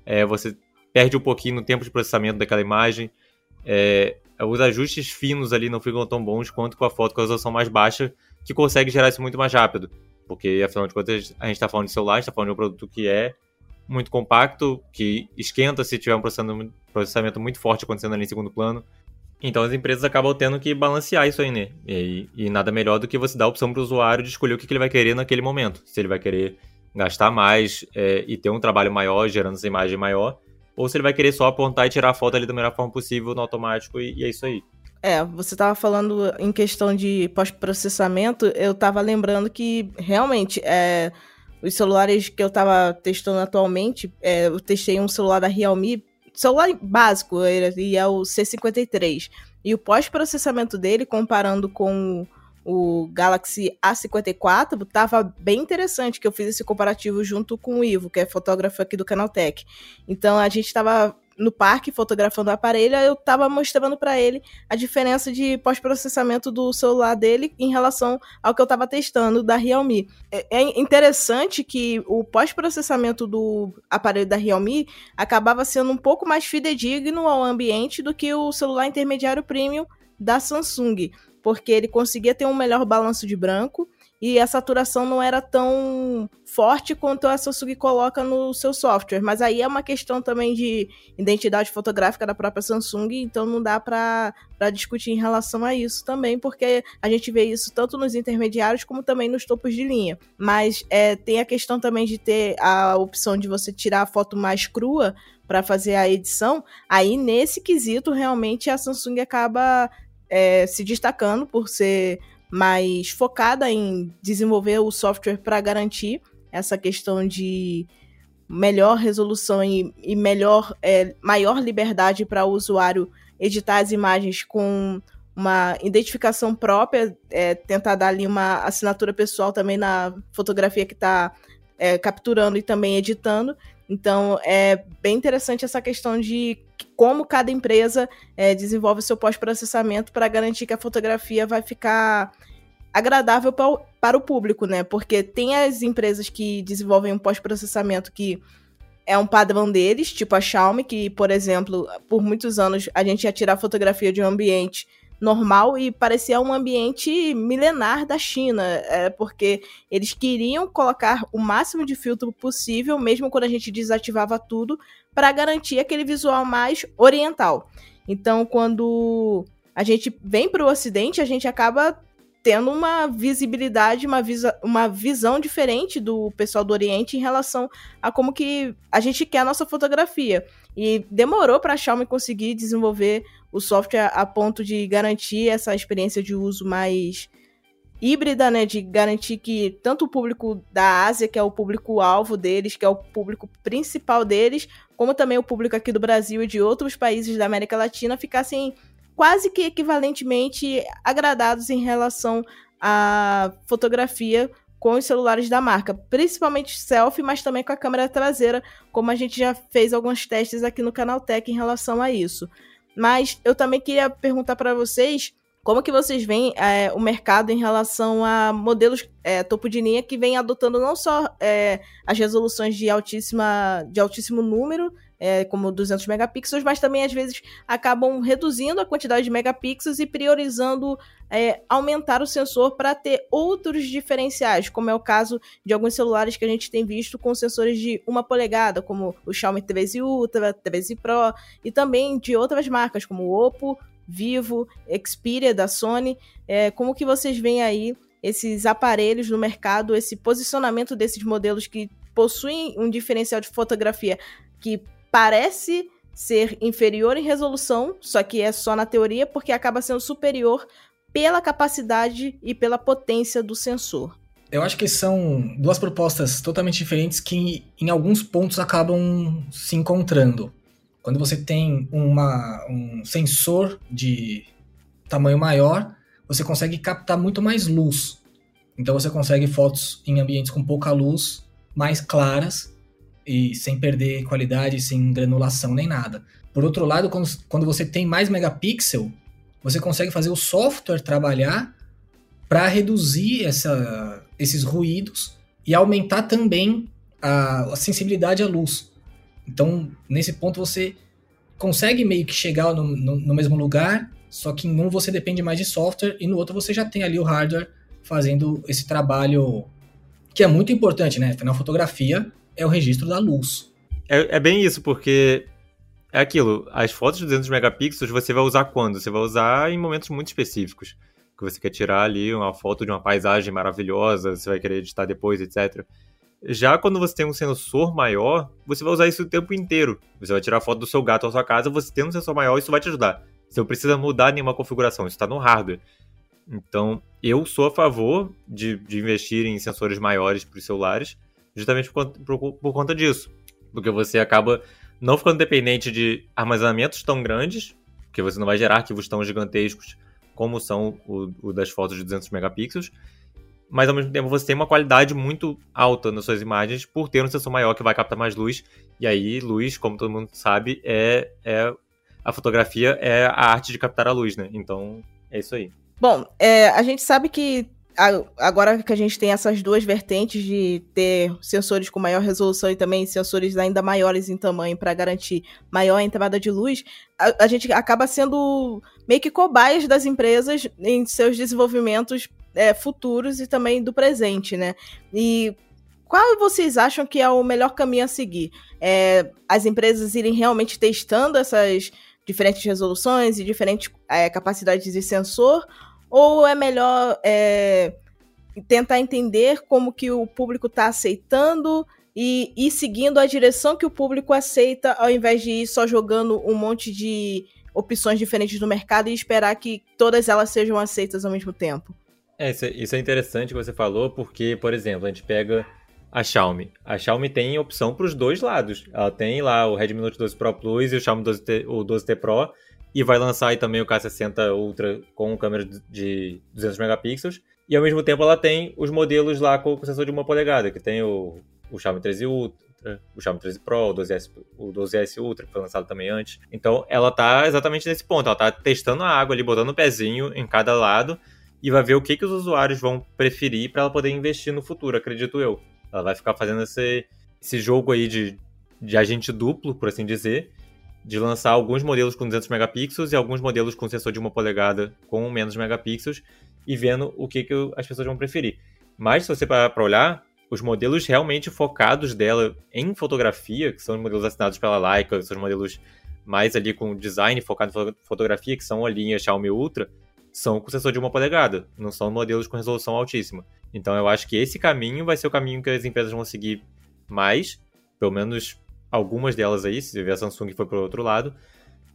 é, você perde um pouquinho no tempo de processamento daquela imagem. É, os ajustes finos ali não ficam tão bons quanto com a foto com a resolução mais baixa, que consegue gerar isso muito mais rápido. Porque, afinal de contas, a gente está falando de celular, a gente está falando de um produto que é muito compacto, que esquenta se tiver um processamento muito forte acontecendo ali em segundo plano. Então as empresas acabam tendo que balancear isso aí, né? E, e nada melhor do que você dar a opção para o usuário de escolher o que, que, ele vai querer naquele momento. Se ele vai querer gastar mais é, e ter um trabalho maior, gerando essa imagem maior, ou se ele vai querer só apontar e tirar a foto ali da melhor forma possível no automático e, e é isso aí. É, você estava falando em questão de pós-processamento, eu estava lembrando que realmente é, os celulares que eu estava testando atualmente, é, eu testei um celular da Realme celular básico, e é o C53. E o pós-processamento dele, comparando com o Galaxy A54, tava bem interessante que eu fiz esse comparativo junto com o Ivo, que é fotógrafo aqui do Canaltech. Então a gente estava no parque fotografando o aparelho, eu estava mostrando para ele a diferença de pós-processamento do celular dele em relação ao que eu estava testando da Realme. É, é interessante que o pós-processamento do aparelho da Realme acabava sendo um pouco mais fidedigno ao ambiente do que o celular intermediário premium da Samsung, porque ele conseguia ter um melhor balanço de branco e a saturação não era tão forte quanto a Samsung coloca no seu software. Mas aí é uma questão também de identidade fotográfica da própria Samsung, então não dá para discutir em relação a isso também, porque a gente vê isso tanto nos intermediários como também nos topos de linha. Mas é, tem a questão também de ter a opção de você tirar a foto mais crua para fazer a edição. Aí nesse quesito realmente a Samsung acaba é, se destacando por ser mais focada em desenvolver o software para garantir essa questão de melhor resolução e, e melhor, é, maior liberdade para o usuário editar as imagens com uma identificação própria, é, tentar dar ali uma assinatura pessoal também na fotografia que está é, capturando e também editando. Então é bem interessante essa questão de como cada empresa é, desenvolve seu pós-processamento para garantir que a fotografia vai ficar agradável para o público, né? Porque tem as empresas que desenvolvem um pós-processamento que é um padrão deles, tipo a Xiaomi, que, por exemplo, por muitos anos a gente ia tirar fotografia de um ambiente normal e parecia um ambiente milenar da China, é, porque eles queriam colocar o máximo de filtro possível, mesmo quando a gente desativava tudo, para garantir aquele visual mais oriental. Então, quando a gente vem para o Ocidente, a gente acaba tendo uma visibilidade, uma, visa, uma visão diferente do pessoal do Oriente em relação a como que a gente quer a nossa fotografia. E demorou para a Xiaomi conseguir desenvolver o software a ponto de garantir essa experiência de uso mais híbrida, né, de garantir que tanto o público da Ásia, que é o público alvo deles, que é o público principal deles, como também o público aqui do Brasil e de outros países da América Latina ficassem quase que equivalentemente agradados em relação à fotografia com os celulares da marca, principalmente selfie, mas também com a câmera traseira, como a gente já fez alguns testes aqui no canal Tech em relação a isso. Mas eu também queria perguntar para vocês como que vocês veem é, o mercado em relação a modelos é, topo de linha que vem adotando não só é, as resoluções de, altíssima, de altíssimo número, como 200 megapixels, mas também às vezes acabam reduzindo a quantidade de megapixels e priorizando aumentar o sensor para ter outros diferenciais, como é o caso de alguns celulares que a gente tem visto com sensores de uma polegada, como o Xiaomi 13 Ultra, 13 Pro, e também de outras marcas, como o Oppo, Vivo, Xperia da Sony. É, como que vocês veem aí esses aparelhos no mercado, esse posicionamento desses modelos que possuem um diferencial de fotografia que parece ser inferior em resolução, só que é só na teoria, porque acaba sendo superior pela capacidade e pela potência do sensor. Eu acho que são duas propostas totalmente diferentes que em alguns pontos acabam se encontrando. Quando você tem uma, um sensor de tamanho maior, você consegue captar muito mais luz. Então você consegue fotos em ambientes com pouca luz, mais claras, e sem perder qualidade, sem granulação nem nada. Por outro lado, quando, quando você tem mais megapixel, você consegue fazer o software trabalhar para reduzir essa, esses ruídos e aumentar também a, a, sensibilidade à luz. Então, nesse ponto, você consegue meio que chegar no, no, no mesmo lugar só que em um você depende mais de software e no outro você já tem ali o hardware fazendo esse trabalho que é muito importante, né? Na fotografia é o registro da luz. É, é bem isso, porque é aquilo, as fotos de 200 megapixels você vai usar quando? Você vai usar em momentos muito específicos. Que você quer tirar ali uma foto de uma paisagem maravilhosa, você vai querer editar depois, etc. Já quando você tem um sensor maior, você vai usar isso o tempo inteiro. Você vai tirar foto do seu gato ou sua casa, você tem um sensor maior, isso vai te ajudar. Você não precisa mudar nenhuma configuração, isso está no hardware. Então, eu sou a favor de, de investir em sensores maiores para os celulares, justamente por, por, por conta disso. Porque você acaba não ficando dependente de armazenamentos tão grandes, porque você não vai gerar arquivos tão gigantescos como são o, o, das fotos de 200 megapixels, mas ao mesmo tempo você tem uma qualidade muito alta nas suas imagens por ter um sensor maior que vai captar mais luz, e aí luz, como todo mundo sabe, é, é a fotografia é a arte de captar a luz, né? Então é isso aí. Bom, é, a gente sabe que agora que a gente tem essas duas vertentes de ter sensores com maior resolução e também sensores ainda maiores em tamanho para garantir maior entrada de luz, a, a, gente acaba sendo meio que cobaias das empresas em seus desenvolvimentos é, futuros e também do presente, né? E qual vocês acham que é o melhor caminho a seguir? É, as empresas irem realmente testando essas diferentes resoluções e diferentes é, capacidades de sensor ou é melhor é, tentar entender como que o público está aceitando e ir seguindo a direção que o público aceita, ao invés de ir só jogando um monte de opções diferentes no mercado e esperar que todas elas sejam aceitas ao mesmo tempo? É, isso, é, isso é interessante que você falou, porque, por exemplo, a gente pega a Xiaomi. A Xiaomi tem opção para os dois lados. Ela tem lá o Redmi Note 12 Pro Plus e o Xiaomi 12T, o 12T Pro, e vai lançar aí também o K60 Ultra com câmera de 200 megapixels. E ao mesmo tempo ela tem os modelos lá com sensor de uma polegada, que tem o, o Xiaomi 13 Ultra, o Xiaomi 13 Pro, o 12S, o 12S Ultra, que foi lançado também antes. Então ela tá exatamente nesse ponto, ela tá testando a água ali, botando o um pezinho em cada lado e vai ver o que, que os usuários vão preferir para ela poder investir no futuro, acredito eu. Ela vai ficar fazendo esse, esse jogo aí de, de agente duplo, por assim dizer, de lançar alguns modelos com 200 megapixels e alguns modelos com sensor de uma polegada com menos megapixels e vendo o que, que as pessoas vão preferir. Mas se você parar para olhar, os modelos realmente focados dela em fotografia, que são os modelos assinados pela Leica, são os modelos mais ali com design focado em fotografia, que são a linha Xiaomi Ultra, são com sensor de uma polegada, não são modelos com resolução altíssima. Então eu acho que esse caminho vai ser o caminho que as empresas vão seguir mais, pelo menos algumas delas aí, se ver a Samsung foi para o outro lado,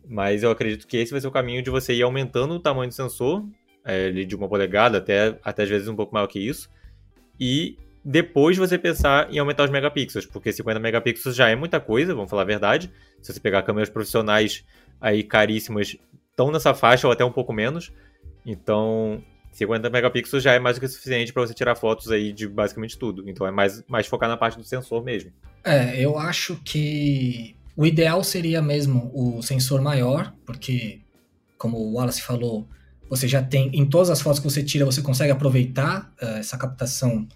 mas eu acredito que esse vai ser o caminho de você ir aumentando o tamanho do sensor, é, de uma polegada até, até às vezes um pouco maior que isso, e depois você pensar em aumentar os megapixels, porque 50 megapixels já é muita coisa, vamos falar a verdade. Se você pegar câmeras profissionais aí caríssimas, estão nessa faixa ou até um pouco menos. Então, 50 megapixels já é mais do que suficiente para você tirar fotos aí de basicamente tudo. Então é mais, mais focar na parte do sensor mesmo. É, eu acho que o ideal seria mesmo o sensor maior, porque, como o Wallace falou, você já tem, em todas as fotos que você tira, você consegue aproveitar uh, essa captação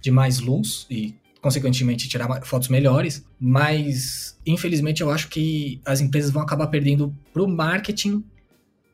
de mais luz e, consequentemente, tirar fotos melhores. Mas, infelizmente, eu acho que as empresas vão acabar perdendo para o marketing,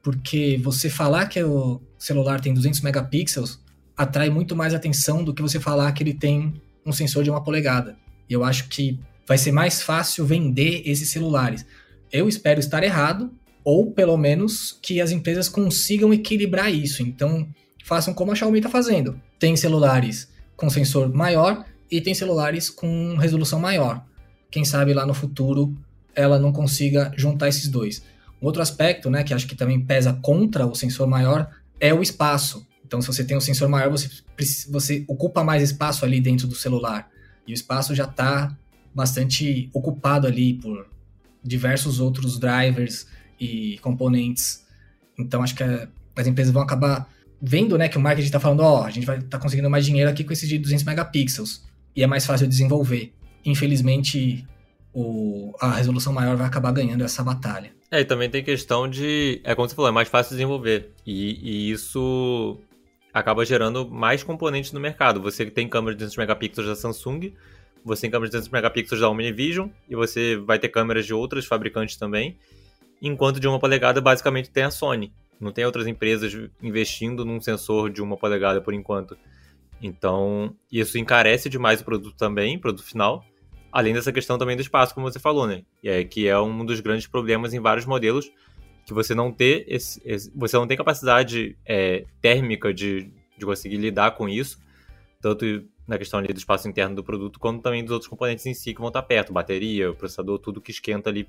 porque você falar que o celular tem 200 megapixels atrai muito mais atenção do que você falar que ele tem um sensor de uma polegada. E eu acho que vai ser mais fácil vender esses celulares. Eu espero estar errado, ou pelo menos que as empresas consigam equilibrar isso. Então, façam como a Xiaomi está fazendo. Tem celulares com sensor maior e tem celulares com resolução maior. Quem sabe lá no futuro ela não consiga juntar esses dois. Um outro aspecto, né, que acho que também pesa contra o sensor maior é o espaço. Então, se você tem um sensor maior, você, você ocupa mais espaço ali dentro do celular. E o espaço já está bastante ocupado ali por diversos outros drivers e componentes. Então acho que as empresas vão acabar vendo, né, que o marketing está falando, ó, oh, a gente vai estar tá conseguindo mais dinheiro aqui com esse de 200 megapixels e é mais fácil de desenvolver. Infelizmente, o, a resolução maior vai acabar ganhando essa batalha. É, e também tem questão de, é como você falou, é mais fácil de desenvolver e, e isso acaba gerando mais componentes no mercado. Você tem câmera de 200 megapixels da Samsung, você tem câmeras de 200 megapixels da Omnivision e você vai ter câmeras de outros fabricantes também, enquanto de uma polegada basicamente tem a Sony. Não tem outras empresas investindo num sensor de uma polegada por enquanto. Então, isso encarece demais o produto também, produto final. Além dessa questão também do espaço, como você falou, né? E é, que é um dos grandes problemas em vários modelos, que você não ter esse, esse você não tem capacidade é, térmica de, de conseguir lidar com isso, tanto na questão ali do espaço interno do produto, quanto também dos outros componentes em si que vão estar perto, bateria, processador, tudo que esquenta ali.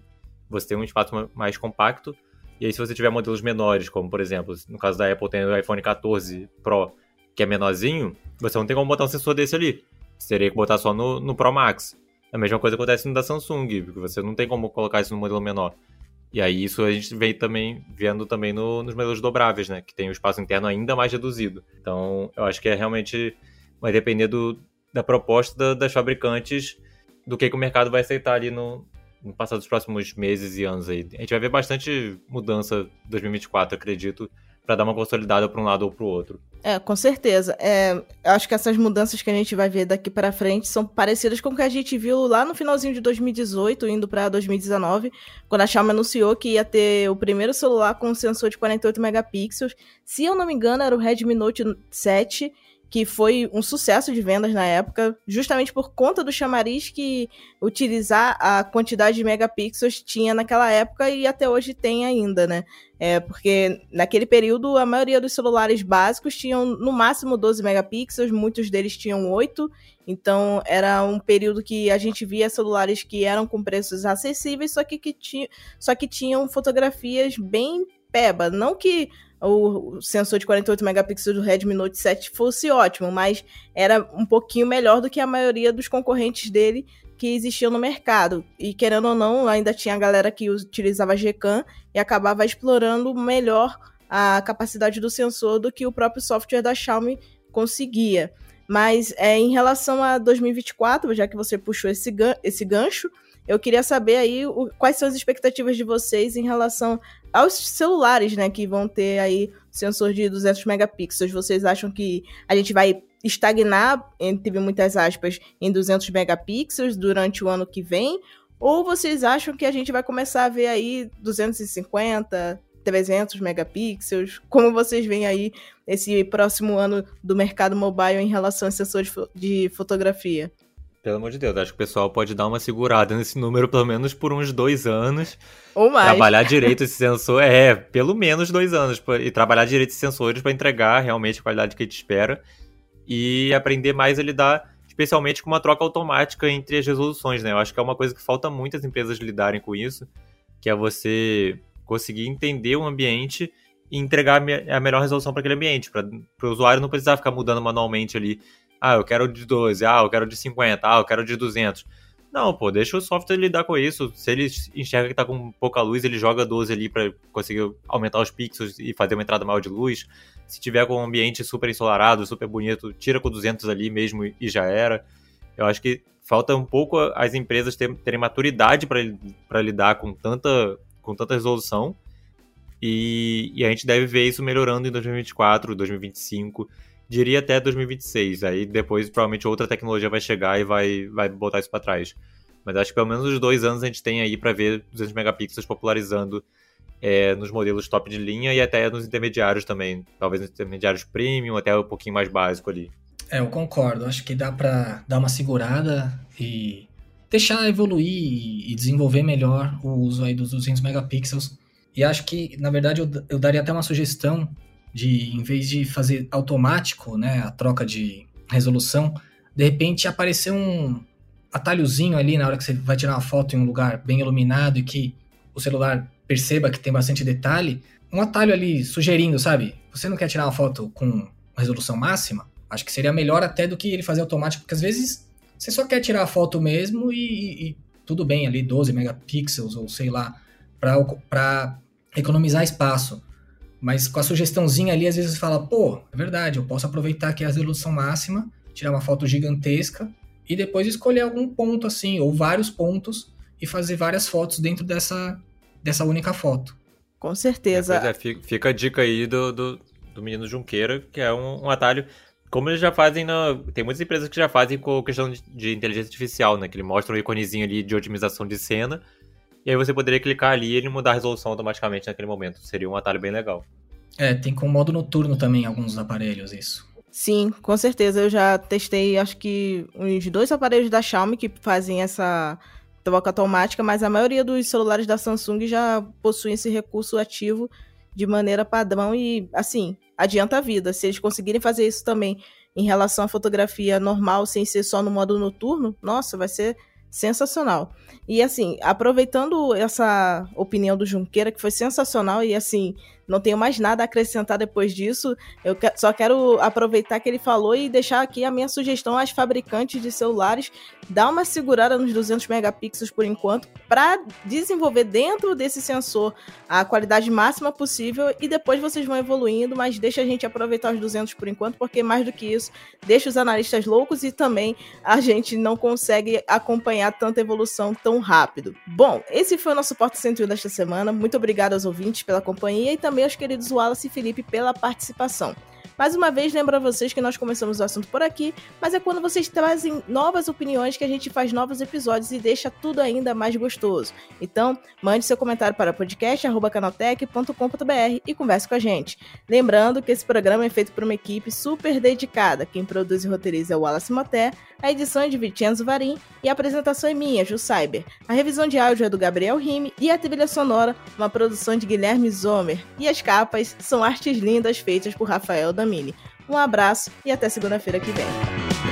Você tem um espaço mais compacto, e aí se você tiver modelos menores, como por exemplo, no caso da Apple tem o iPhone 14 Pro, que é menorzinho, você não tem como botar um sensor desse ali. Você teria que botar só no, no Pro Max. A mesma coisa acontece no da Samsung, porque você não tem como colocar isso no modelo menor. E aí isso a gente vem também vendo também no, nos modelos dobráveis, né? Que tem o espaço interno ainda mais reduzido. Então, eu acho que é realmente vai depender do, da proposta da, das fabricantes do que, que o mercado vai aceitar ali no, no passar dos próximos meses e anos aí. A gente vai ver bastante mudança em 2024, acredito, para dar uma consolidada para um lado ou para o outro. É, com certeza. É, acho que essas mudanças que a gente vai ver daqui para frente são parecidas com o que a gente viu lá no finalzinho de 2018, indo para 2019, quando a Xiaomi anunciou que ia ter o primeiro celular com um sensor de 48 megapixels. Se eu não me engano, era o Redmi Note 7 que foi um sucesso de vendas na época, justamente por conta do chamariz que utilizar a quantidade de megapixels tinha naquela época e até hoje tem ainda, né? É, porque naquele período a maioria dos celulares básicos tinham no máximo 12 megapixels, muitos deles tinham 8, então era um período que a gente via celulares que eram com preços acessíveis, só que, que, tinha, só que tinham fotografias bem peba. Não que o sensor de 48 megapixels do Redmi Note 7 fosse ótimo, mas era um pouquinho melhor do que a maioria dos concorrentes dele que existiam no mercado. E querendo ou não, ainda tinha a galera que utilizava Gcam e acabava explorando melhor a capacidade do sensor do que o próprio software da Xiaomi conseguia. Mas é, em relação a 2024, já que você puxou esse, gan esse gancho, eu queria saber aí o, quais são as expectativas de vocês em relação aos celulares, né, que vão ter aí sensor de 200 megapixels. Vocês acham que a gente vai estagnar, entre muitas aspas, em 200 megapixels durante o ano que vem? Ou vocês acham que a gente vai começar a ver aí 250, 300 megapixels? Como vocês veem aí esse próximo ano do mercado mobile em relação a sensores de fotografia? Pelo amor de Deus, acho que o pessoal pode dar uma segurada nesse número pelo menos por uns dois anos. Ou mais. Trabalhar [laughs] direito esse sensor. É, pelo menos dois anos. E trabalhar direito esses sensores para entregar realmente a qualidade que a gente espera. E aprender mais a lidar, especialmente com uma troca automática entre as resoluções, né? Eu acho que é uma coisa que falta muitas empresas lidarem com isso, que é você conseguir entender o ambiente e entregar a melhor resolução para aquele ambiente, para o usuário não precisar ficar mudando manualmente ali ah, eu quero de 12, ah, eu quero de 50, ah, eu quero de 200. Não, pô, deixa o software lidar com isso. Se ele enxerga que tá com pouca luz, ele joga 12 ali para conseguir aumentar os pixels e fazer uma entrada maior de luz. Se tiver com um ambiente super ensolarado, super bonito, tira com 200 ali mesmo e já era. Eu acho que falta um pouco as empresas terem maturidade para lidar com tanta, com tanta resolução. E, e a gente deve ver isso melhorando em 2024, 2025 diria até 2026. Aí depois provavelmente outra tecnologia vai chegar e vai, vai botar isso para trás. Mas acho que pelo menos uns dois anos a gente tem aí para ver 200 megapixels popularizando é, nos modelos top de linha e até nos intermediários também. Talvez nos intermediários premium, até um pouquinho mais básico ali. É, eu concordo. Acho que dá para dar uma segurada e deixar evoluir e desenvolver melhor o uso aí dos 200 megapixels. E acho que, na verdade, eu, eu daria até uma sugestão de em vez de fazer automático, né, a troca de resolução, de repente aparecer um atalhozinho ali na hora que você vai tirar uma foto em um lugar bem iluminado e que o celular perceba que tem bastante detalhe, um atalho ali sugerindo, sabe? Você não quer tirar uma foto com resolução máxima? Acho que seria melhor até do que ele fazer automático, porque às vezes você só quer tirar a foto mesmo e, e tudo bem ali 12 megapixels ou sei lá, para economizar espaço. Mas com a sugestãozinha ali, às vezes você fala, pô, é verdade, eu posso aproveitar aqui a resolução máxima, tirar uma foto gigantesca e depois escolher algum ponto assim, ou vários pontos, e fazer várias fotos dentro dessa, dessa única foto. Com certeza. É, é, fica a dica aí do, do, do menino Junqueira, que é um, um, atalho. Como eles já fazem na. Tem muitas empresas que já fazem com questão de, de inteligência artificial, né? Que ele mostra um iconezinho ali de otimização de cena e aí você poderia clicar ali e ele mudar a resolução automaticamente naquele momento. Seria um atalho bem legal. É, tem com modo noturno também alguns aparelhos isso. Sim, com certeza. Eu já testei, acho que uns dois aparelhos da Xiaomi que fazem essa troca automática, mas a maioria dos celulares da Samsung já possuem esse recurso ativo de maneira padrão e, assim, adianta a vida. Se eles conseguirem fazer isso também em relação à fotografia normal, sem ser só no modo noturno, nossa, vai ser sensacional. E assim, aproveitando essa opinião do Junqueira, que foi sensacional, e assim, não tenho mais nada a acrescentar depois disso. Eu só quero aproveitar que ele falou e deixar aqui a minha sugestão às fabricantes de celulares dar uma segurada nos 200 megapixels por enquanto para desenvolver dentro desse sensor a qualidade máxima possível e depois vocês vão evoluindo, mas deixa a gente aproveitar os 200 por enquanto, porque mais do que isso, deixa os analistas loucos e também a gente não consegue acompanhar tanta evolução tão rápido. Bom, esse foi o nosso Porta 101 desta semana. Muito obrigado aos ouvintes pela companhia e também aos queridos Wallace e Felipe pela participação. Mais uma vez, lembro a vocês que nós começamos o assunto por aqui, mas é quando vocês trazem novas opiniões que a gente faz novos episódios e deixa tudo ainda mais gostoso. Então, mande seu comentário para podcast.canaltech.com.br e converse com a gente. Lembrando que esse programa é feito por uma equipe super dedicada. Quem produz e roteiriza é o Wallace Moté, a edição é de Vincenzo Varim e a apresentação é minha, Ju Cyber. A revisão de áudio é do Gabriel Rime e a trilha sonora, uma produção de Guilherme Zomer. E as capas são artes lindas feitas por Rafael Damini. Um abraço e até segunda-feira que vem.